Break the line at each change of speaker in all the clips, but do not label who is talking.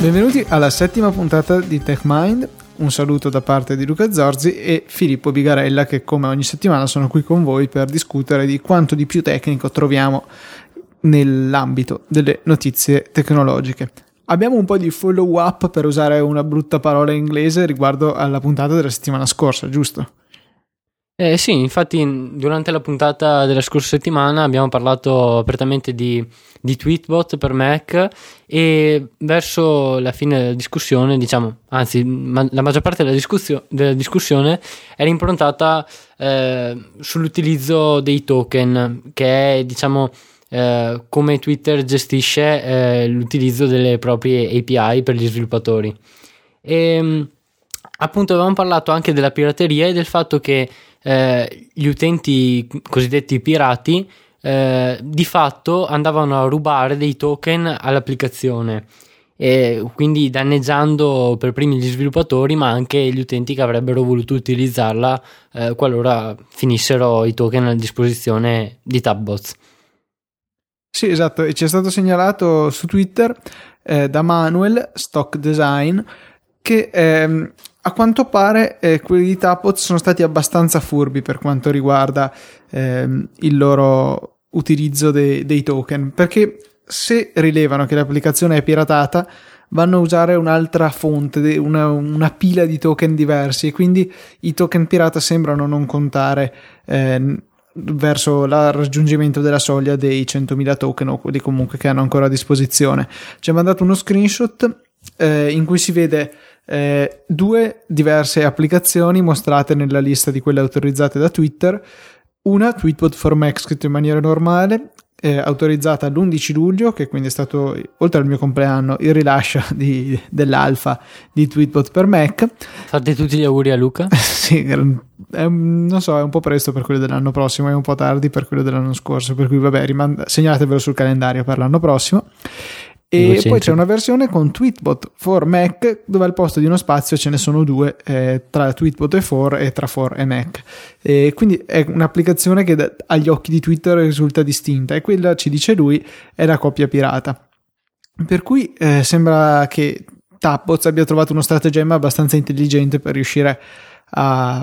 Benvenuti alla settima puntata di TechMind. Un saluto da parte di Luca Zorzi e Filippo Bigarella che come ogni settimana sono qui con voi per discutere di quanto di più tecnico troviamo nell'ambito delle notizie tecnologiche. Abbiamo un po' di follow up per usare una brutta parola inglese riguardo alla puntata della settimana scorsa, giusto?
Eh, sì, infatti durante la puntata della scorsa settimana abbiamo parlato apertamente di, di Tweetbot per Mac e verso la fine della discussione, diciamo, anzi ma, la maggior parte della, discussio- della discussione era improntata eh, sull'utilizzo dei token, che è diciamo eh, come Twitter gestisce eh, l'utilizzo delle proprie API per gli sviluppatori. E appunto avevamo parlato anche della pirateria e del fatto che eh, gli utenti cosiddetti pirati eh, di fatto andavano a rubare dei token all'applicazione e quindi danneggiando per primi gli sviluppatori ma anche gli utenti che avrebbero voluto utilizzarla eh, qualora finissero i token a disposizione di Tabbots.
Sì, esatto, e ci è stato segnalato su Twitter eh, da Manuel Stock Design che ehm, a quanto pare eh, quelli di Tapot sono stati abbastanza furbi per quanto riguarda ehm, il loro utilizzo de- dei token, perché se rilevano che l'applicazione è piratata, vanno a usare un'altra fonte, una, una pila di token diversi e quindi i token pirata sembrano non contare eh, verso il raggiungimento della soglia dei 100.000 token o quelli comunque che hanno ancora a disposizione. Ci ha mandato uno screenshot eh, in cui si vede eh, due diverse applicazioni mostrate nella lista di quelle autorizzate da Twitter. Una, Tweetbot for Mac, scritto in maniera normale, eh, autorizzata l'11 luglio, che quindi è stato, oltre al mio compleanno, il rilascio di, dell'alfa di Tweetbot per Mac.
Fate tutti gli auguri a Luca.
sì, è, non so, è un po' presto per quello dell'anno prossimo, è un po' tardi per quello dell'anno scorso, per cui vabbè, rimand- segnatevelo sul calendario per l'anno prossimo. E poi c'è una versione con Tweetbot for Mac dove al posto di uno spazio ce ne sono due eh, tra Tweetbot e for e tra for e Mac. E quindi è un'applicazione che da, agli occhi di Twitter risulta distinta e quella, ci dice lui, è la coppia pirata. Per cui eh, sembra che Tapbots abbia trovato uno stratagemma abbastanza intelligente per riuscire a,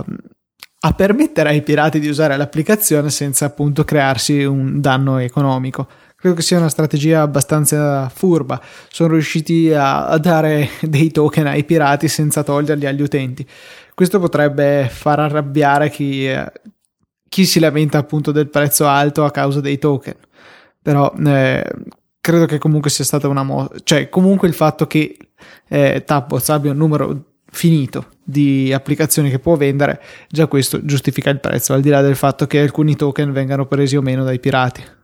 a permettere ai pirati di usare l'applicazione senza appunto crearsi un danno economico credo che sia una strategia abbastanza furba. Sono riusciti a, dare dei token ai pirati senza toglierli agli utenti. Questo potrebbe far arrabbiare chi, eh, chi si lamenta appunto del prezzo alto a causa dei token. Però eh, credo che comunque sia stata una mossa. Cioè, comunque il fatto che eh, Tapbots abbia un numero finito di applicazioni che può vendere, già questo giustifica il prezzo, al di là del fatto che alcuni token vengano presi o meno dai pirati.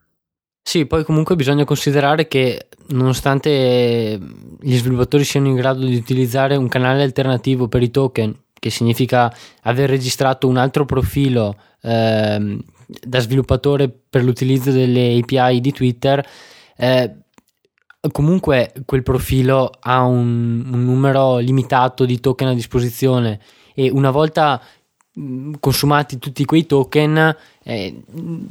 Sì, poi comunque bisogna considerare che nonostante gli sviluppatori siano in grado di utilizzare un canale alternativo per i token, che significa aver registrato un altro profilo eh, da sviluppatore per l'utilizzo delle API di Twitter, eh, comunque quel profilo ha un, un numero limitato di token a disposizione e una volta consumati tutti quei token eh,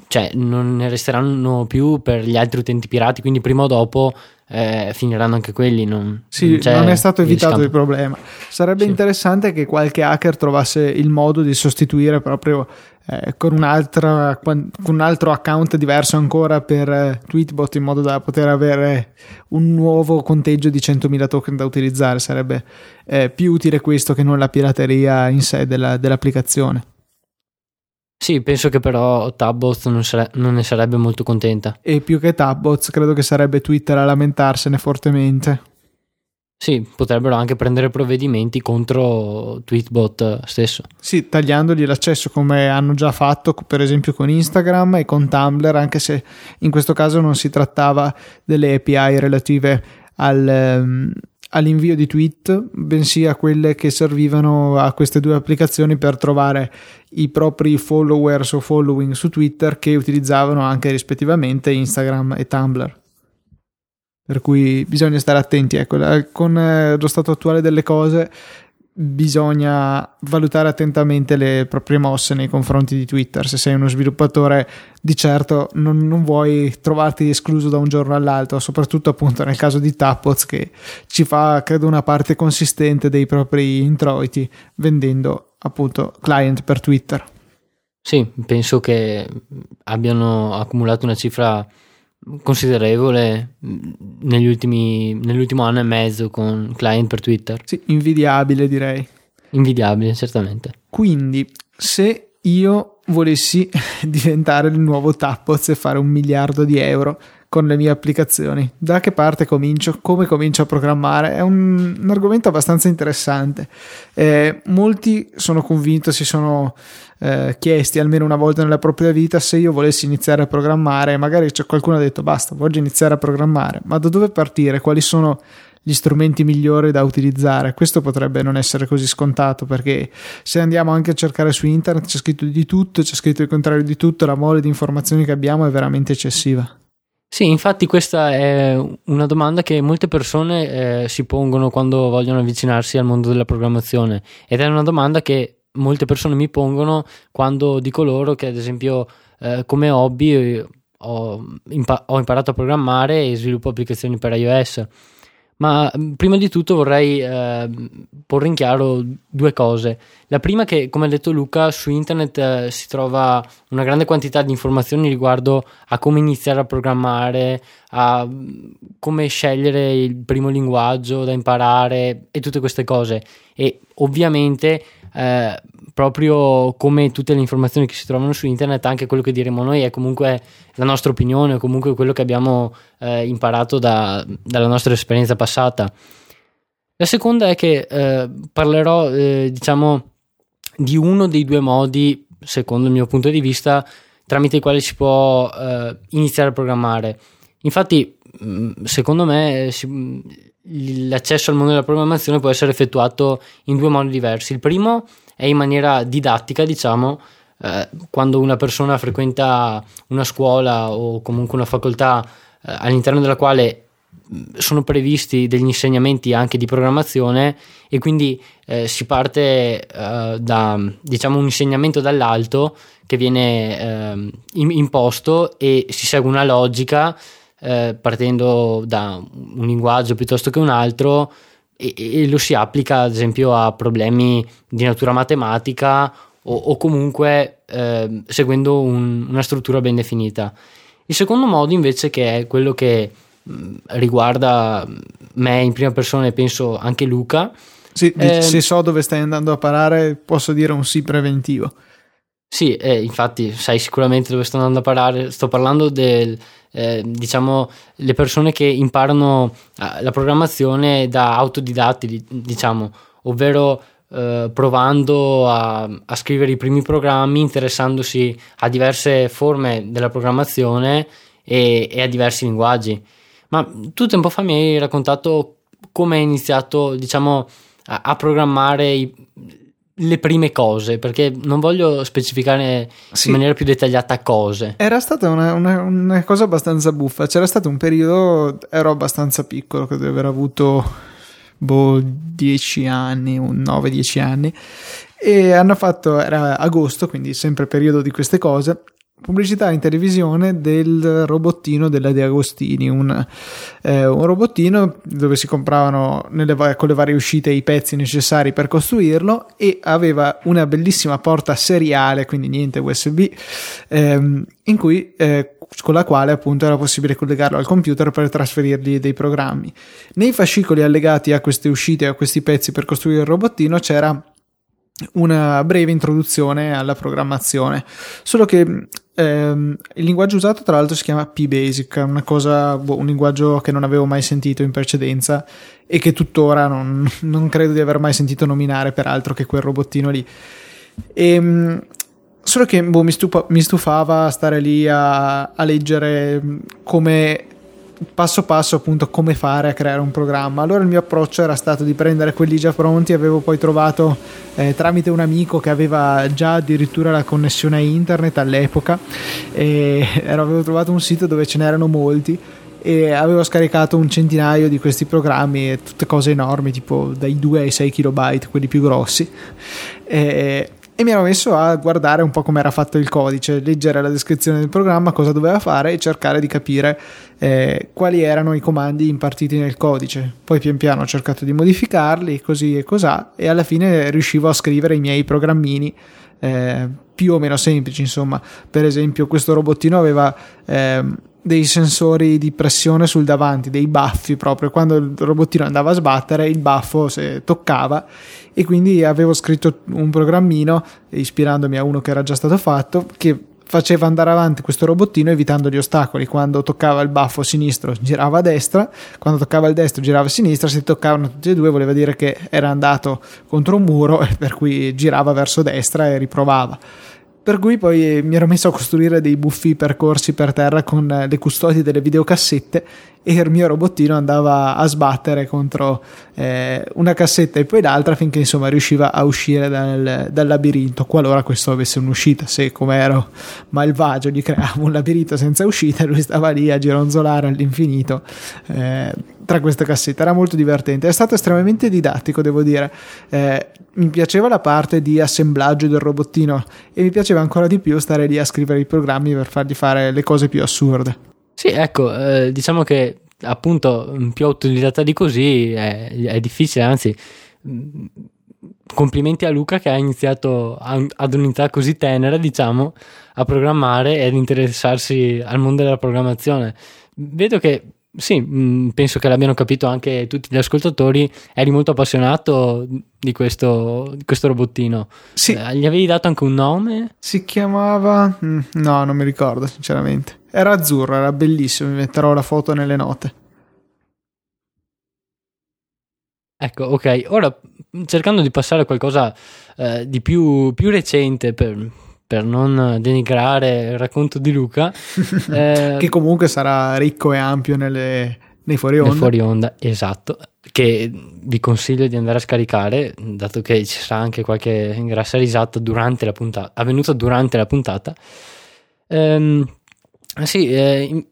cioè non ne resteranno più per gli altri utenti pirati quindi prima o dopo eh, finiranno anche quelli non,
sì, non, non è stato evitato il problema sarebbe sì. interessante che qualche hacker trovasse il modo di sostituire proprio eh, con, con un altro account diverso ancora per eh, Tweetbot in modo da poter avere un nuovo conteggio di 100.000 token da utilizzare. Sarebbe eh, più utile questo che non la pirateria in sé della, dell'applicazione.
Sì, penso che però Tabbots non, sare- non, ne sarebbe molto contenta.
E più che Tabbots, credo che sarebbe Twitter a lamentarsene fortemente.
Sì, potrebbero anche prendere provvedimenti contro Tweetbot stesso.
Sì, tagliandogli l'accesso come hanno già fatto per esempio con Instagram e con Tumblr, anche se in questo caso non si trattava delle API relative al, um, all'invio di tweet, bensì a quelle che servivano a queste due applicazioni per trovare i propri followers o following su Twitter che utilizzavano anche rispettivamente Instagram e Tumblr per cui bisogna stare attenti. Ecco, con eh, lo stato attuale delle cose, bisogna valutare attentamente le proprie mosse nei confronti di Twitter. Se sei uno sviluppatore, di certo non, non vuoi trovarti escluso da un giorno all'altro, soprattutto appunto nel caso di Tapoz che ci fa, credo, una parte consistente dei propri introiti vendendo appunto client per Twitter.
Sì, penso che abbiano accumulato una cifra considerevole negli ultimi, nell'ultimo anno e mezzo con client per Twitter.
Sì, invidiabile direi.
Invidiabile, certamente.
Quindi, se io volessi diventare il nuovo Tappoz e fare un miliardo di euro con le mie applicazioni, da che parte comincio? Come comincio a programmare? È un, un argomento abbastanza interessante. Eh, molti sono convinto si sono eh, chiesti almeno una volta nella propria vita se io volessi iniziare a programmare, magari c'è qualcuno ha detto basta, voglio iniziare a programmare, ma da dove partire? Quali sono gli strumenti migliori da utilizzare? Questo potrebbe non essere così scontato perché se andiamo anche a cercare su internet c'è scritto di tutto, c'è scritto il contrario di tutto, la mole di informazioni che abbiamo è veramente eccessiva.
Sì, infatti questa è una domanda che molte persone eh, si pongono quando vogliono avvicinarsi al mondo della programmazione ed è una domanda che molte persone mi pongono quando dico loro che ad esempio eh, come hobby eh, ho, impa- ho, imparato a programmare e sviluppo applicazioni per iOS. Ma mm, prima di tutto vorrei eh, porre in chiaro due cose. La prima è che, come ha detto Luca, su internet eh, si trova una grande quantità di informazioni riguardo a come iniziare a programmare, a mm, come scegliere il primo linguaggio da imparare e tutte queste cose. E ovviamente eh, proprio come tutte le informazioni che si trovano su internet, anche quello che diremo noi è comunque la nostra opinione o comunque quello che abbiamo eh, imparato da, dalla nostra esperienza passata. La seconda è che eh, parlerò, eh, diciamo, di uno dei due modi, secondo il mio punto di vista, tramite i quali si può eh, iniziare a programmare. Infatti, mm, secondo me, si, l'accesso al mondo della programmazione può essere effettuato in due modi diversi. Il primo è in maniera didattica, diciamo, eh, quando una persona frequenta una scuola o comunque una facoltà eh, all'interno della quale sono previsti degli insegnamenti anche di programmazione e quindi eh, si parte eh, da diciamo un insegnamento dall'alto che viene eh, imposto e si segue una logica eh, partendo da un linguaggio piuttosto che un altro e, e, lo si applica ad esempio a problemi di natura matematica o, o comunque eh, seguendo un, una struttura ben definita. Il secondo modo invece che è quello che mh, riguarda me in prima persona e penso anche Luca.
Sì, eh, se so dove stai andando a parare posso dire un sì preventivo.
Sì, eh, infatti sai sicuramente dove sto andando a parare, sto parlando del, eh, diciamo, le persone che imparano eh, la programmazione da autodidatti, diciamo, ovvero eh, provando a, a, scrivere i primi programmi, interessandosi a diverse forme della programmazione e, e a diversi linguaggi. Ma tu tempo fa mi hai raccontato come hai iniziato, diciamo, a, a programmare i, le prime cose, perché non voglio specificare sì. in maniera più dettagliata cose.
Era stata una, una, una, cosa abbastanza buffa. C'era stato un periodo, ero abbastanza piccolo, credo di aver avuto boh, 10 anni, 9-10 anni. E hanno fatto, era agosto, quindi sempre periodo di queste cose pubblicità in televisione del robottino della De Agostini, un, eh, un robottino dove si compravano nelle, con le varie uscite i pezzi necessari per costruirlo e aveva una bellissima porta seriale, quindi niente USB, ehm, cui, eh, con la quale appunto era possibile collegarlo al computer per trasferirgli dei programmi. Nei fascicoli allegati a queste uscite, a questi pezzi per costruire il robottino c'era una breve introduzione alla programmazione. Solo che ehm, il linguaggio usato, tra l'altro, si chiama PBasic, una cosa, boh, un linguaggio che non avevo mai sentito in precedenza e che tuttora non, non credo di aver mai sentito nominare, peraltro, che quel robottino lì. E, ehm, solo che boh, mi, stupa, mi, stufava stare lì a, a leggere come passo passo appunto come fare a creare un programma. Allora il mio approccio era stato di prendere quelli già pronti, avevo poi trovato eh, tramite un amico che aveva già addirittura la connessione a internet all'epoca e avevo trovato un sito dove ce n'erano molti e avevo scaricato un centinaio di questi programmi, tutte cose enormi, tipo dai 2 ai 6 kilobyte, quelli più grossi. E, e mi ero messo a guardare un po' come era fatto il codice, leggere la descrizione del programma, cosa doveva fare e cercare di capire eh, quali erano i comandi impartiti nel codice. Poi pian piano ho cercato di modificarli, così e cosà, e alla fine riuscivo a scrivere i miei programmini. Eh, più o meno semplici, insomma, per esempio, questo robottino aveva eh, dei sensori di pressione sul davanti, dei baffi proprio. Quando il robottino andava a sbattere, il baffo toccava e quindi avevo scritto un programmino ispirandomi a uno che era già stato fatto che faceva andare avanti questo robottino evitando gli ostacoli. Quando toccava il baffo sinistro girava a destra, quando toccava il destro girava a sinistra, se toccavano tutti e due voleva dire che era andato contro un muro per cui girava verso destra e riprovava. Per cui poi mi ero messo a costruire dei buffi percorsi per terra con le custodie delle videocassette e il mio robottino andava a sbattere contro eh, una cassetta e poi l'altra finché insomma riusciva a uscire dal, dal, labirinto qualora questo avesse un'uscita. Se come ero malvagio gli creavo un labirinto senza uscita lui stava lì a gironzolare all'infinito eh, tra queste cassette era molto divertente. È stato estremamente didattico devo dire. Eh, mi piaceva la parte di assemblaggio del robottino e mi piaceva ancora di più stare lì a scrivere i programmi per fargli fare le cose più assurde.
Sì, ecco, eh, diciamo che appunto più utilizzata di così è, è difficile, anzi mm, complimenti a Luca che ha iniziato a, ad un'età così tenera, diciamo, a programmare e ad interessarsi al mondo della programmazione. Vedo che sì, mm, penso che l'abbiano capito anche tutti gli ascoltatori. Eri molto appassionato di questo, di questo robottino. Sì. Eh, gli avevi dato anche un nome?
Si chiamava. Mm, no, non mi ricordo, sinceramente. Era azzurro, era bellissimo. Mi metterò la foto nelle note.
Ecco, ok. Ora cercando di passare a qualcosa eh, di più, più recente per, per non denigrare il racconto di Luca.
eh, che comunque sarà ricco e ampio nelle, nei fuori onda.
Nei fuori onda, esatto. Che vi consiglio di andare a scaricare, dato che ci sarà anche qualche grassa risata durante la puntata, avvenuta durante la puntata. Ehm, sì, eh,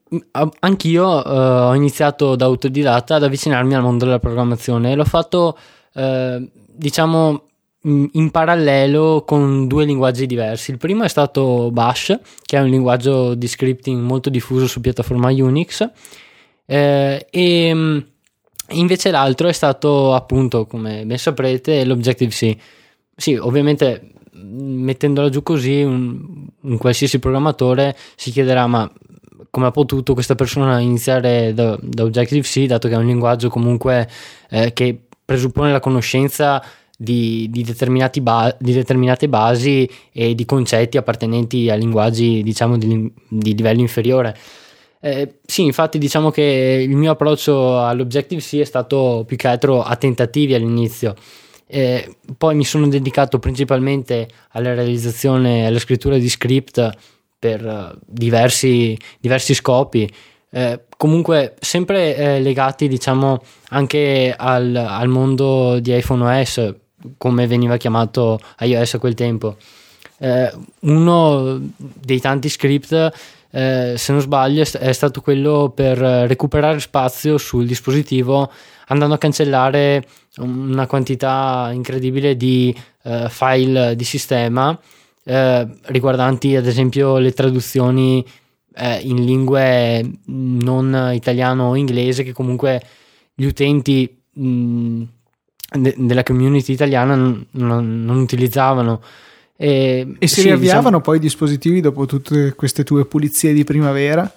anch'io eh, ho iniziato da autodidatta ad avvicinarmi al mondo della programmazione. L'ho fatto, eh, diciamo, in parallelo con due linguaggi diversi. Il primo è stato Bash, che è un linguaggio di scripting molto diffuso su piattaforma Unix, eh, e mm, invece l'altro è stato appunto, come ben saprete, l'Objective-C. Sì, ovviamente mettendola giù così, un, un qualsiasi programmatore si chiederà ma come ha potuto questa persona iniziare da, da Objective-C, dato che è un linguaggio comunque eh, che presuppone la conoscenza di, di, ba- di, determinate basi e di concetti appartenenti a linguaggi diciamo di, di livello inferiore. Eh, sì, infatti diciamo che il mio approccio all'Objective-C è stato più che altro a tentativi all'inizio. Eh, poi mi sono dedicato principalmente alla realizzazione e alla scrittura di script per uh, diversi, diversi scopi. Eh, comunque sempre eh, legati diciamo anche al, al, mondo di iPhone OS come veniva chiamato iOS a quel tempo. Eh, uno dei tanti script, eh, se non sbaglio, è stato quello per recuperare spazio sul dispositivo andando a cancellare una quantità incredibile di eh, file di sistema eh, riguardanti ad esempio le traduzioni eh, in lingue non italiano o inglese che comunque gli utenti mh, de- della community italiana non, non, non utilizzavano.
E, e si sì, riavviavano diciamo, poi i dispositivi dopo tutte queste tue pulizie di primavera?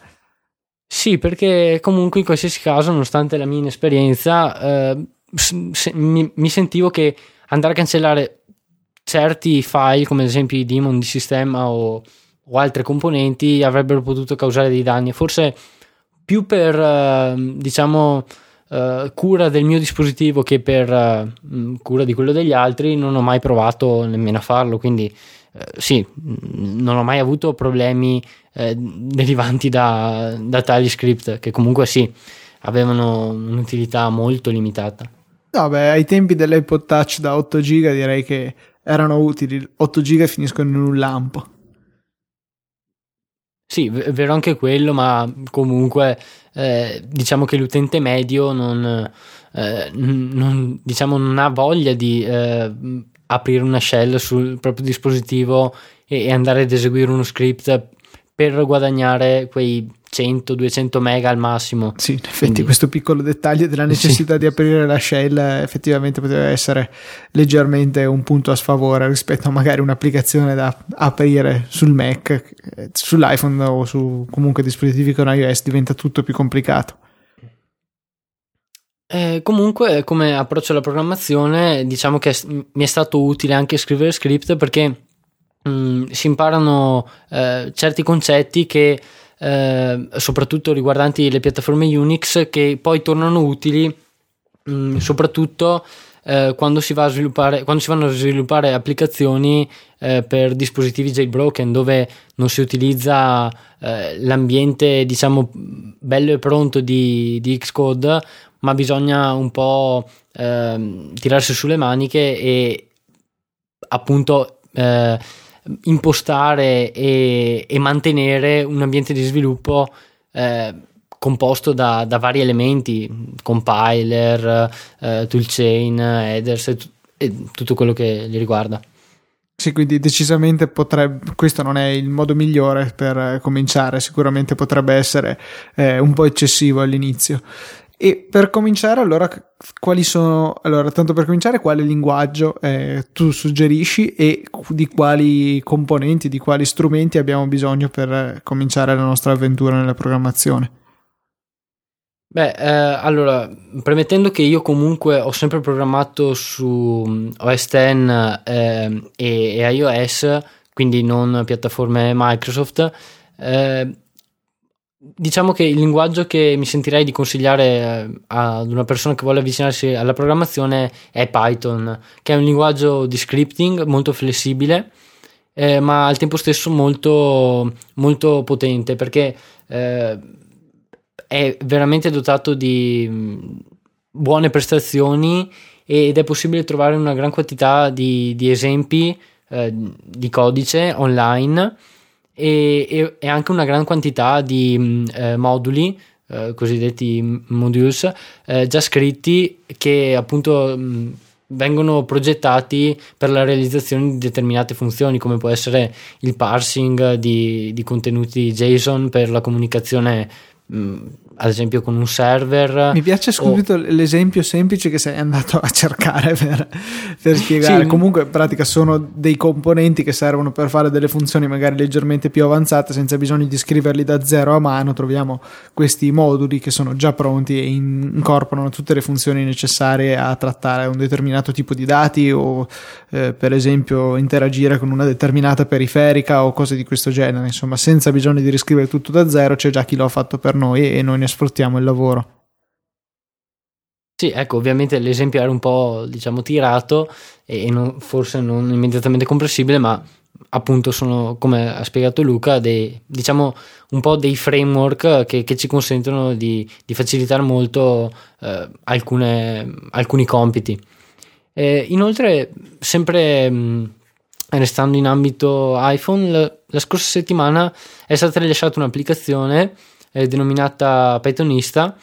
Sì, perché comunque in qualsiasi caso, nonostante la mia inesperienza, eh, se, mi, mi, sentivo che andare a cancellare certi file, come ad esempio i daemon di sistema o, o altre componenti, avrebbero potuto causare dei danni. Forse più per, eh, diciamo, uh, cura del mio dispositivo che per uh, cura di quello degli altri non ho mai provato nemmeno a farlo quindi uh, sì non ho mai avuto problemi derivanti da, da tali script che comunque sì avevano un'utilità molto limitata.
No beh ai tempi dell'iPod Touch da 8 giga direi che erano utili. 8 giga finiscono in un lampo
Sì, è vero anche quello, ma comunque eh, diciamo che l'utente medio non, eh, non, diciamo, non ha voglia di eh, aprire una shell sul proprio dispositivo e, e andare ad eseguire uno script per guadagnare quei 100-200 mega al massimo.
Sì, in effetti Quindi... questo piccolo dettaglio della necessità sì. di aprire la shell effettivamente poteva essere leggermente un punto a sfavore rispetto a magari un'applicazione da aprire sul Mac, sull'iPhone o su comunque dispositivi con iOS diventa tutto più complicato.
Eh, comunque, come approccio alla programmazione, diciamo che mi è stato utile anche scrivere script perché mh, mm, si imparano eh, certi concetti che eh, soprattutto riguardanti le piattaforme Unix, che poi tornano utili mh, mm, soprattutto eh, quando, si quando si vanno a sviluppare applicazioni eh, per dispositivi jailbroken dove non si utilizza eh, l'ambiente diciamo bello e pronto di, di Xcode ma bisogna un po' ehm, tirarsi sulle maniche e appunto eh, impostare e, e, mantenere un ambiente di sviluppo eh, composto da, da, vari elementi, compiler, eh, toolchain, headers e, t- e, tutto quello che li riguarda.
Sì, quindi decisamente potrebbe, questo non è il modo migliore per cominciare, sicuramente potrebbe essere eh, un po' eccessivo all'inizio. E per cominciare, allora, quali sono, allora, tanto per cominciare, quale linguaggio eh, tu suggerisci e di quali componenti, di quali strumenti abbiamo bisogno per cominciare la nostra avventura nella programmazione?
Beh, eh, allora, premettendo che io comunque ho sempre programmato su mm, OS X eh, e, e, iOS, quindi non piattaforme Microsoft, eh, diciamo che il linguaggio che mi sentirei di consigliare eh, ad una persona che vuole avvicinarsi alla programmazione è Python, che è un linguaggio di scripting molto flessibile, eh, ma al tempo stesso molto, molto potente perché eh, è veramente dotato di mm, buone prestazioni ed è possibile trovare una gran quantità di, di esempi eh, di codice online e, e, e anche una gran quantità di mm, eh, moduli eh, cosiddetti modules eh, già scritti che appunto mh, mm, vengono progettati per la realizzazione di determinate funzioni come può essere il parsing di, di contenuti JSON per la comunicazione ad esempio con un server.
Mi piace subito o... l'esempio semplice che sei andato a cercare per, per spiegare. Sì. Comunque in pratica sono dei componenti che servono per fare delle funzioni magari leggermente più avanzate senza bisogno di scriverli da zero a mano. Troviamo questi moduli che sono già pronti e incorporano tutte le funzioni necessarie a trattare un determinato tipo di dati o eh, per esempio interagire con una determinata periferica o cose di questo genere. Insomma, senza bisogno di riscrivere tutto da zero, c'è già chi lo ha fatto per noi e noi ne sfruttiamo il lavoro.
Sì, ecco, ovviamente l'esempio era un po', diciamo, tirato e non, forse non immediatamente comprensibile, ma appunto sono, come ha spiegato Luca, dei, diciamo un po' dei framework che, che ci consentono di, di facilitare molto eh, alcune, alcuni compiti. Eh, inoltre, sempre mh, restando in ambito iPhone, la, la scorsa settimana è stata rilasciata un'applicazione eh, denominata Pythonista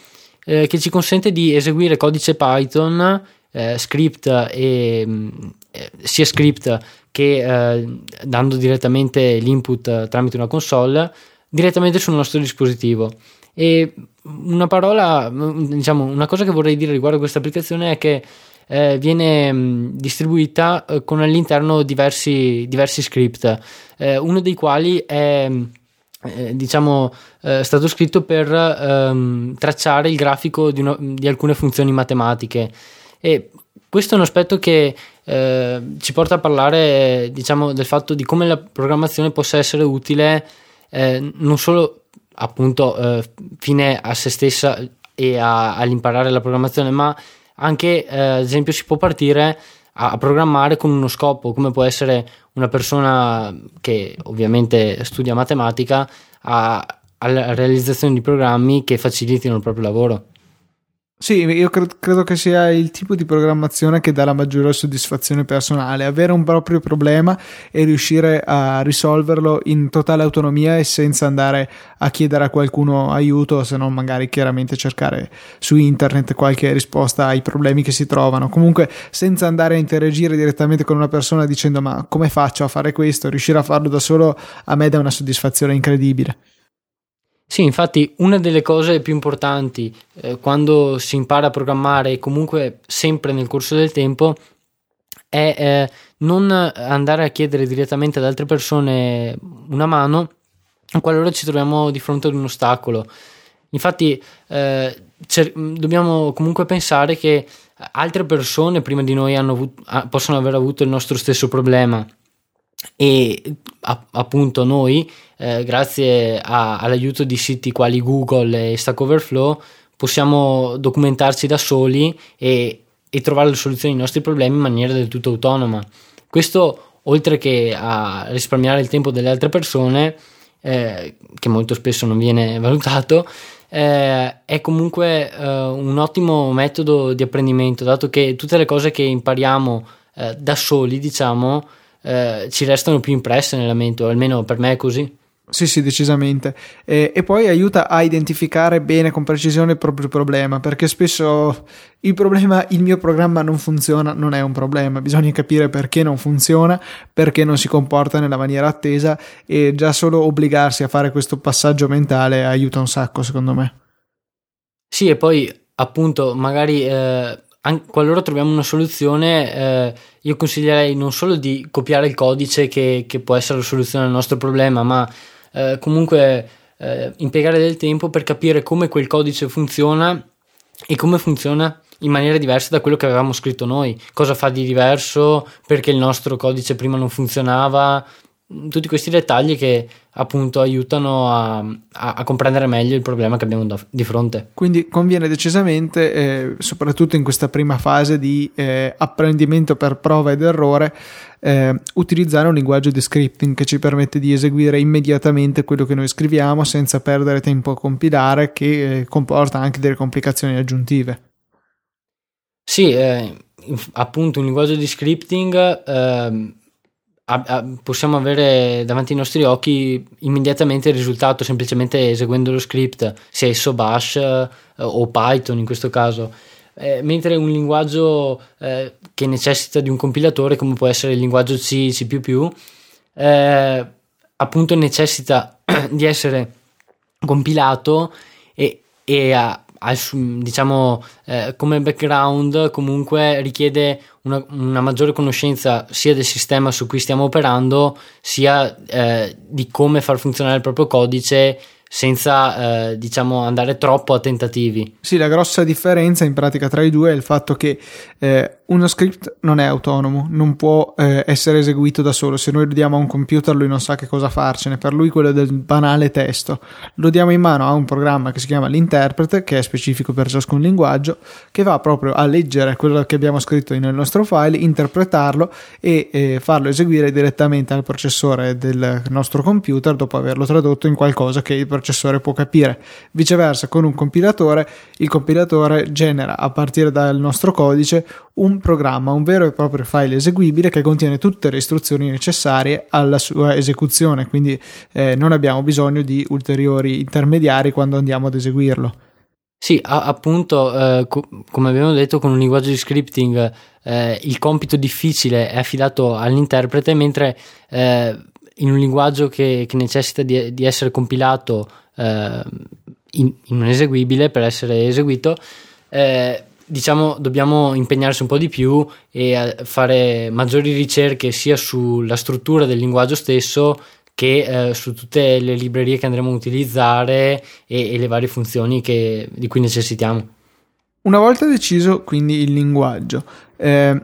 eh, che ci consente di eseguire codice Python, eh, script e mm, eh, sia script che eh, dando direttamente l'input tramite una console direttamente sul nostro dispositivo. E una parola, mm, diciamo, una cosa che vorrei dire riguardo a questa applicazione è che eh, viene mm, distribuita con all'interno diversi, diversi script, eh, uno dei quali è eh, diciamo eh, stato scritto per ehm, tracciare il grafico di, uno, di, alcune funzioni matematiche. E questo è un aspetto che eh, ci porta a parlare diciamo del fatto di come la programmazione possa essere utile eh, non solo appunto eh, fine a se stessa e a, all'imparare la programmazione ma anche ad esempio si può partire a, a programmare con uno scopo come può essere una persona che ovviamente studia matematica a, alla realizzazione di programmi che facilitino il proprio lavoro.
Sì, io credo, credo, che sia il tipo di programmazione che dà la maggiore soddisfazione personale, avere un proprio problema e riuscire a risolverlo in totale autonomia e senza andare a chiedere a qualcuno aiuto, se non magari chiaramente cercare su internet qualche risposta ai problemi che si trovano. Comunque senza andare a interagire direttamente con una persona dicendo ma come faccio a fare questo, riuscire a farlo da solo a me dà una soddisfazione incredibile.
Sì, infatti una delle cose più importanti eh, quando si impara a programmare e comunque sempre nel corso del tempo è eh, non andare a chiedere direttamente ad altre persone una mano qualora ci troviamo di fronte ad un ostacolo. Infatti eh, cer- dobbiamo comunque pensare che altre persone prima di noi avuto, possono aver avuto il nostro stesso problema e a- appunto noi eh, grazie a, all'aiuto di siti quali Google e Stack Overflow possiamo documentarci da soli e, e trovare le soluzioni ai nostri problemi in maniera del tutto autonoma questo oltre che a risparmiare il tempo delle altre persone eh, che molto spesso non viene valutato eh, è comunque eh, un ottimo metodo di apprendimento dato che tutte le cose che impariamo eh, da soli diciamo eh, ci restano più impresse nella mente, almeno per me è così.
Sì, sì, decisamente. E, e, poi aiuta a identificare bene con precisione il proprio problema, perché spesso il problema, il mio programma non funziona, non è un problema, bisogna capire perché non funziona, perché non si comporta nella maniera attesa e già solo obbligarsi a fare questo passaggio mentale aiuta un sacco, secondo me.
Sì, e poi appunto magari eh, qualora troviamo una soluzione, eh, io consiglierei non solo di copiare il codice che, che può essere la soluzione al nostro problema, ma eh, comunque eh, impiegare del tempo per capire come quel codice funziona e come funziona in maniera diversa da quello che avevamo scritto noi, cosa fa di diverso, perché il nostro codice prima non funzionava, tutti questi dettagli che appunto aiutano a, a, a, comprendere meglio il problema che abbiamo di fronte.
Quindi conviene decisamente, eh, soprattutto in questa prima fase di eh, apprendimento per prova ed errore, eh, utilizzare un linguaggio di scripting che ci permette di eseguire immediatamente quello che noi scriviamo senza perdere tempo a compilare, che eh, comporta anche delle complicazioni aggiuntive.
Sì, eh, appunto un linguaggio di scripting ehm, possiamo avere davanti ai nostri occhi immediatamente il risultato semplicemente eseguendo lo script, sia esso Bash eh, o Python in questo caso. Eh, mentre un linguaggio eh, che necessita di un compilatore, come può essere il linguaggio C, C, eh, appunto necessita di essere compilato e, e ha, diciamo eh, come background comunque richiede una, una, maggiore conoscenza sia del sistema su cui stiamo operando sia eh, di come far funzionare il proprio codice senza eh, diciamo andare troppo a tentativi.
Sì, la grossa differenza in pratica tra i due è il fatto che eh, uno script non è autonomo, non può eh, essere eseguito da solo. Se noi lo diamo a un computer, lui non sa che cosa farcene. Per lui quello del banale testo. Lo diamo in mano a un programma che si chiama l'interprete, che è specifico per ciascun linguaggio, che va proprio a leggere quello che abbiamo scritto nel nostro file, interpretarlo e eh, farlo eseguire direttamente al processore del nostro computer dopo averlo tradotto in qualcosa che il processore può capire. Viceversa, con un compilatore, il compilatore genera a partire dal nostro codice un programma, un vero e proprio file eseguibile che contiene tutte le istruzioni necessarie alla sua esecuzione, quindi eh, non abbiamo bisogno di ulteriori intermediari quando andiamo ad eseguirlo.
Sì, a- appunto, eh, co- come abbiamo detto, con un linguaggio di scripting eh, il compito difficile è affidato all'interprete, mentre eh, in un linguaggio che, che necessita di, di, essere compilato eh, in, in, un eseguibile per essere eseguito, eh, diciamo dobbiamo impegnarsi un po' di più e fare maggiori ricerche sia sulla struttura del linguaggio stesso che eh, su tutte le librerie che andremo a utilizzare e, e le varie funzioni che, di cui necessitiamo.
Una volta deciso quindi il linguaggio, eh,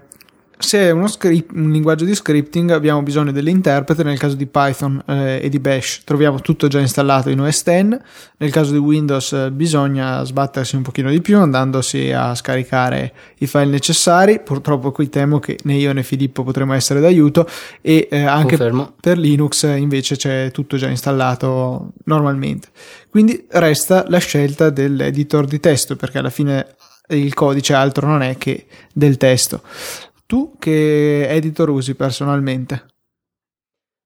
se è uno script, un linguaggio di scripting abbiamo bisogno dell'interprete, nel caso di Python eh, e di Bash troviamo tutto già installato in OS X, nel caso di Windows eh, bisogna sbattersi un pochino di più andandosi a scaricare i file necessari, purtroppo qui temo che né io né Filippo potremo essere d'aiuto e eh, anche Confermo. per Linux invece c'è tutto già installato normalmente. Quindi resta la scelta dell'editor di testo perché alla fine il codice altro non è che del testo. Tu che editor usi personalmente?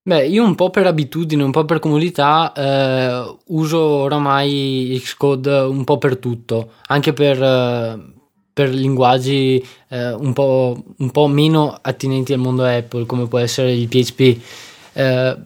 Beh, io un po' per abitudine, un po' per comodità, eh, uso oramai Xcode un po' per tutto, anche per, eh, per linguaggi eh, un, po', un, po', meno attinenti al mondo Apple, come può essere il PHP. Eh,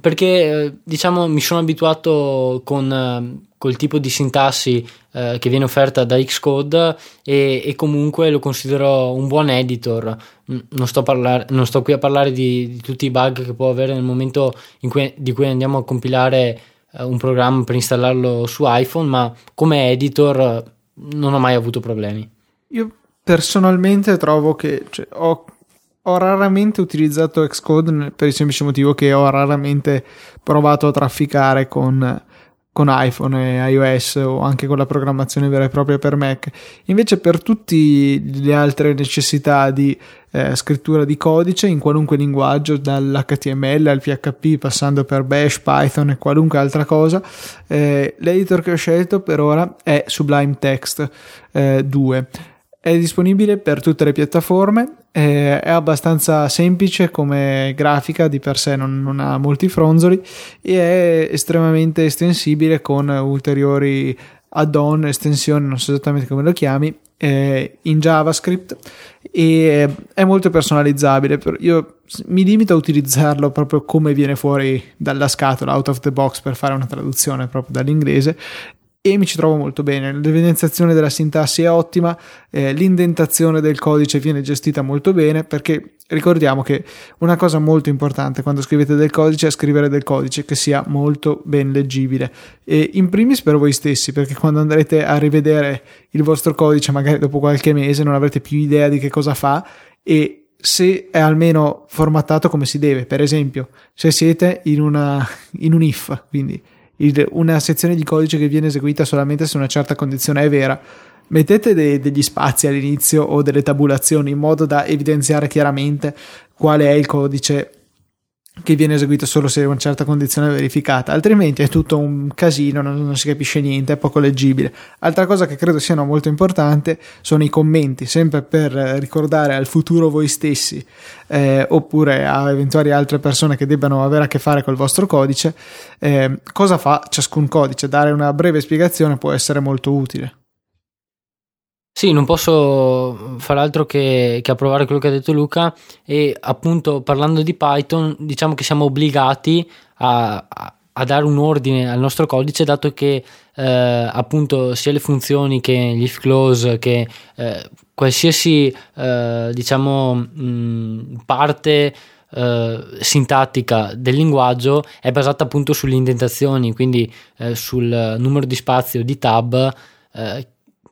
perché eh, diciamo mi sono abituato con eh, col tipo di sintassi eh, che viene offerta da Xcode e, e, comunque lo considero un buon editor. Non sto, parlar- non sto qui a parlare di, di, tutti i bug che può avere nel momento cui, di cui andiamo a compilare eh, un programma per installarlo su iPhone, ma come editor eh, non ho mai avuto problemi.
Io personalmente trovo che cioè, ho ho raramente utilizzato Xcode per il semplice motivo che ho raramente provato a trafficare con, con iPhone e iOS o anche con la programmazione vera e propria per Mac. Invece per tutte le altre necessità di eh, scrittura di codice in qualunque linguaggio, dall'HTML al PHP passando per Bash, Python e qualunque altra cosa, eh, l'editor che ho scelto per ora è Sublime Text eh, 2 è disponibile per tutte le piattaforme, è abbastanza semplice come grafica, di per sé non, non, ha molti fronzoli e è estremamente estensibile con ulteriori add-on, estensioni, non so esattamente come lo chiami, in JavaScript e è molto personalizzabile. Io mi limito a utilizzarlo proprio come viene fuori dalla scatola, out of the box, per fare una traduzione proprio dall'inglese e mi ci trovo molto bene. L'evidenziazione della sintassi è ottima, eh, l'indentazione del codice viene gestita molto bene perché ricordiamo che una cosa molto importante quando scrivete del codice è scrivere del codice che sia molto ben leggibile e in primis per voi stessi perché quando andrete a rivedere il vostro codice magari dopo qualche mese non avrete più idea di che cosa fa e se è almeno formattato come si deve per esempio se siete in, una, in un if quindi il, una sezione di codice che viene eseguita solamente se una certa condizione è vera, mettete de, degli spazi all'inizio o delle tabulazioni in modo da evidenziare chiaramente qual è il codice che viene eseguito solo se una certa condizione è verificata, altrimenti è tutto un casino, non, non, si capisce niente, è poco leggibile. Altra cosa che credo siano molto importante sono i commenti, sempre per ricordare al futuro voi stessi eh, oppure a eventuali altre persone che debbano avere a che fare col vostro codice, eh, cosa fa ciascun codice. Dare una breve spiegazione può essere molto utile.
Sì, non posso fare altro che, che, approvare quello che ha detto Luca e appunto parlando di Python diciamo che siamo obbligati a, a, dare un ordine al nostro codice dato che eh, appunto sia le funzioni che gli if close che eh, qualsiasi eh, diciamo mh, parte Uh, sintattica del linguaggio è basata appunto sulle indentazioni, quindi uh, sul numero di spazio di tab uh,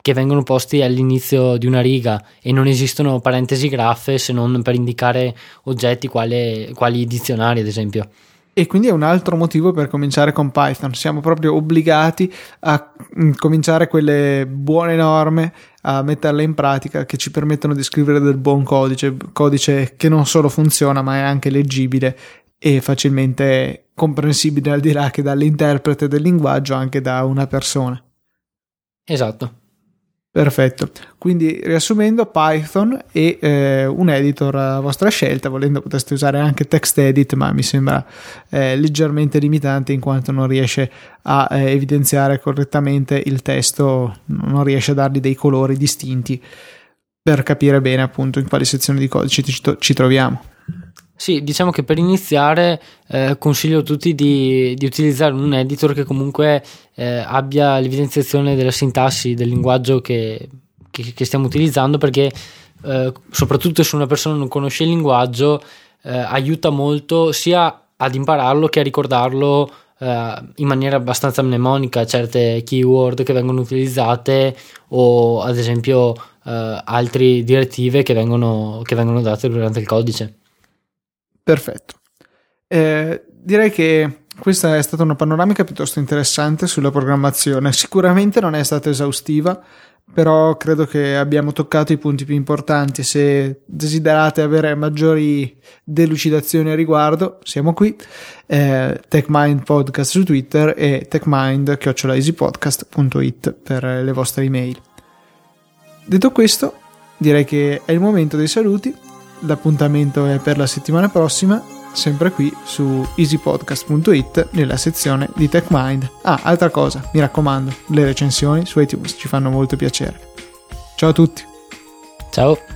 che vengono posti all'inizio di una riga e non esistono parentesi graffe se non per indicare oggetti quali, quali dizionari ad esempio.
E quindi è un altro motivo per cominciare con Python. Siamo proprio obbligati a mm, cominciare quelle buone norme, a metterle in pratica che ci permettono di scrivere del buon codice, codice che non solo funziona ma è anche leggibile e facilmente comprensibile al di là che dall'interprete del linguaggio anche da una persona.
Esatto.
Perfetto, quindi riassumendo Python e eh, un editor a vostra scelta, volendo potreste usare anche TextEdit, ma mi sembra eh, leggermente limitante in quanto non riesce a eh, evidenziare correttamente il testo, non riesce a dargli dei colori distinti per capire bene appunto in quali sezioni di codice ci, ci troviamo.
Sì, diciamo che per iniziare eh, consiglio a tutti di, di, utilizzare un editor che comunque eh, abbia l'evidenziazione della sintassi del linguaggio che, che, che stiamo utilizzando perché eh, soprattutto se una persona non conosce il linguaggio eh, aiuta molto sia ad impararlo che a ricordarlo eh, in maniera abbastanza mnemonica certe keyword che vengono utilizzate o ad esempio eh, altre direttive che vengono, che vengono date durante il codice.
Perfetto. Eh, direi che questa è stata una panoramica piuttosto interessante sulla programmazione. Sicuramente non è stata esaustiva, però credo che abbiamo toccato i punti più importanti. Se desiderate avere maggiori delucidazioni a riguardo, siamo qui. Eh, TechMind Podcast su Twitter e techmind.easypodcast.it per le vostre email. Detto questo, direi che è il momento dei saluti. L'appuntamento è per la settimana prossima, sempre qui su easypodcast.it nella sezione di TechMind. Ah, altra cosa, mi raccomando, le recensioni su iTunes ci fanno molto piacere. Ciao a tutti.
Ciao.